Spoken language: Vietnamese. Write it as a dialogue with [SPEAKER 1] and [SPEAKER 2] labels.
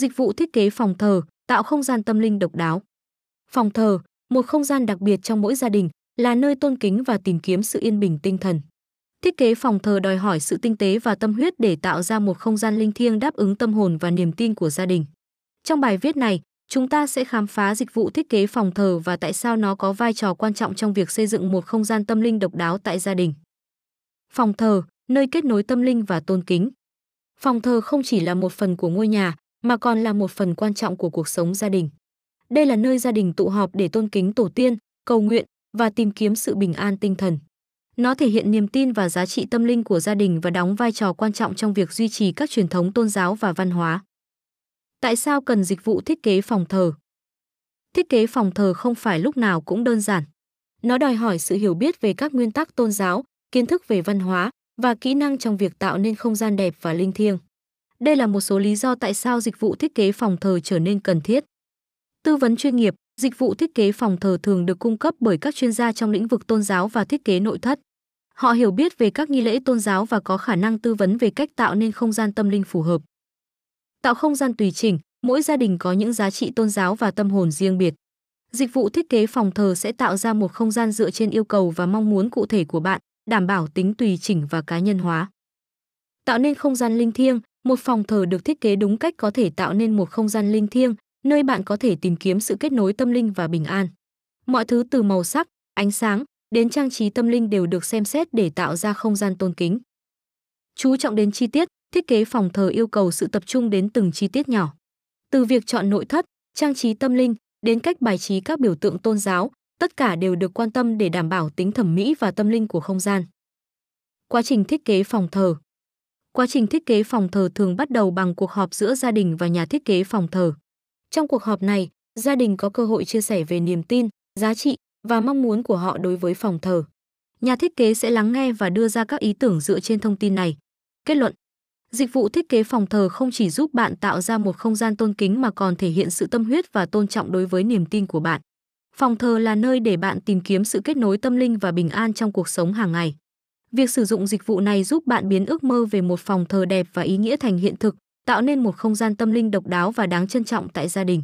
[SPEAKER 1] Dịch vụ thiết kế phòng thờ, tạo không gian tâm linh độc đáo. Phòng thờ, một không gian đặc biệt trong mỗi gia đình, là nơi tôn kính và tìm kiếm sự yên bình tinh thần. Thiết kế phòng thờ đòi hỏi sự tinh tế và tâm huyết để tạo ra một không gian linh thiêng đáp ứng tâm hồn và niềm tin của gia đình. Trong bài viết này, chúng ta sẽ khám phá dịch vụ thiết kế phòng thờ và tại sao nó có vai trò quan trọng trong việc xây dựng một không gian tâm linh độc đáo tại gia đình. Phòng thờ, nơi kết nối tâm linh và tôn kính. Phòng thờ không chỉ là một phần của ngôi nhà, mà còn là một phần quan trọng của cuộc sống gia đình. Đây là nơi gia đình tụ họp để tôn kính tổ tiên, cầu nguyện và tìm kiếm sự bình an tinh thần. Nó thể hiện niềm tin và giá trị tâm linh của gia đình và đóng vai trò quan trọng trong việc duy trì các truyền thống tôn giáo và văn hóa. Tại sao cần dịch vụ thiết kế phòng thờ? Thiết kế phòng thờ không phải lúc nào cũng đơn giản. Nó đòi hỏi sự hiểu biết về các nguyên tắc tôn giáo, kiến thức về văn hóa và kỹ năng trong việc tạo nên không gian đẹp và linh thiêng. Đây là một số lý do tại sao dịch vụ thiết kế phòng thờ trở nên cần thiết. Tư vấn chuyên nghiệp, dịch vụ thiết kế phòng thờ thường được cung cấp bởi các chuyên gia trong lĩnh vực tôn giáo và thiết kế nội thất. Họ hiểu biết về các nghi lễ tôn giáo và có khả năng tư vấn về cách tạo nên không gian tâm linh phù hợp. Tạo không gian tùy chỉnh, mỗi gia đình có những giá trị tôn giáo và tâm hồn riêng biệt. Dịch vụ thiết kế phòng thờ sẽ tạo ra một không gian dựa trên yêu cầu và mong muốn cụ thể của bạn, đảm bảo tính tùy chỉnh và cá nhân hóa. Tạo nên không gian linh thiêng, một phòng thờ được thiết kế đúng cách có thể tạo nên một không gian linh thiêng, nơi bạn có thể tìm kiếm sự kết nối tâm linh và bình an. Mọi thứ từ màu sắc, ánh sáng đến trang trí tâm linh đều được xem xét để tạo ra không gian tôn kính. Chú trọng đến chi tiết, thiết kế phòng thờ yêu cầu sự tập trung đến từng chi tiết nhỏ. Từ việc chọn nội thất, trang trí tâm linh đến cách bài trí các biểu tượng tôn giáo, tất cả đều được quan tâm để đảm bảo tính thẩm mỹ và tâm linh của không gian. Quá trình thiết kế phòng thờ Quá trình thiết kế phòng thờ thường bắt đầu bằng cuộc họp giữa gia đình và nhà thiết kế phòng thờ. Trong cuộc họp này, gia đình có cơ hội chia sẻ về niềm tin, giá trị và mong muốn của họ đối với phòng thờ. Nhà thiết kế sẽ lắng nghe và đưa ra các ý tưởng dựa trên thông tin này. Kết luận Dịch vụ thiết kế phòng thờ không chỉ giúp bạn tạo ra một không gian tôn kính mà còn thể hiện sự tâm huyết và tôn trọng đối với niềm tin của bạn. Phòng thờ là nơi để bạn tìm kiếm sự kết nối tâm linh và bình an trong cuộc sống hàng ngày. Việc sử dụng dịch vụ này giúp bạn biến ước mơ về một phòng thờ đẹp và ý nghĩa thành hiện thực, tạo nên một không gian tâm linh độc đáo và đáng trân trọng tại gia đình.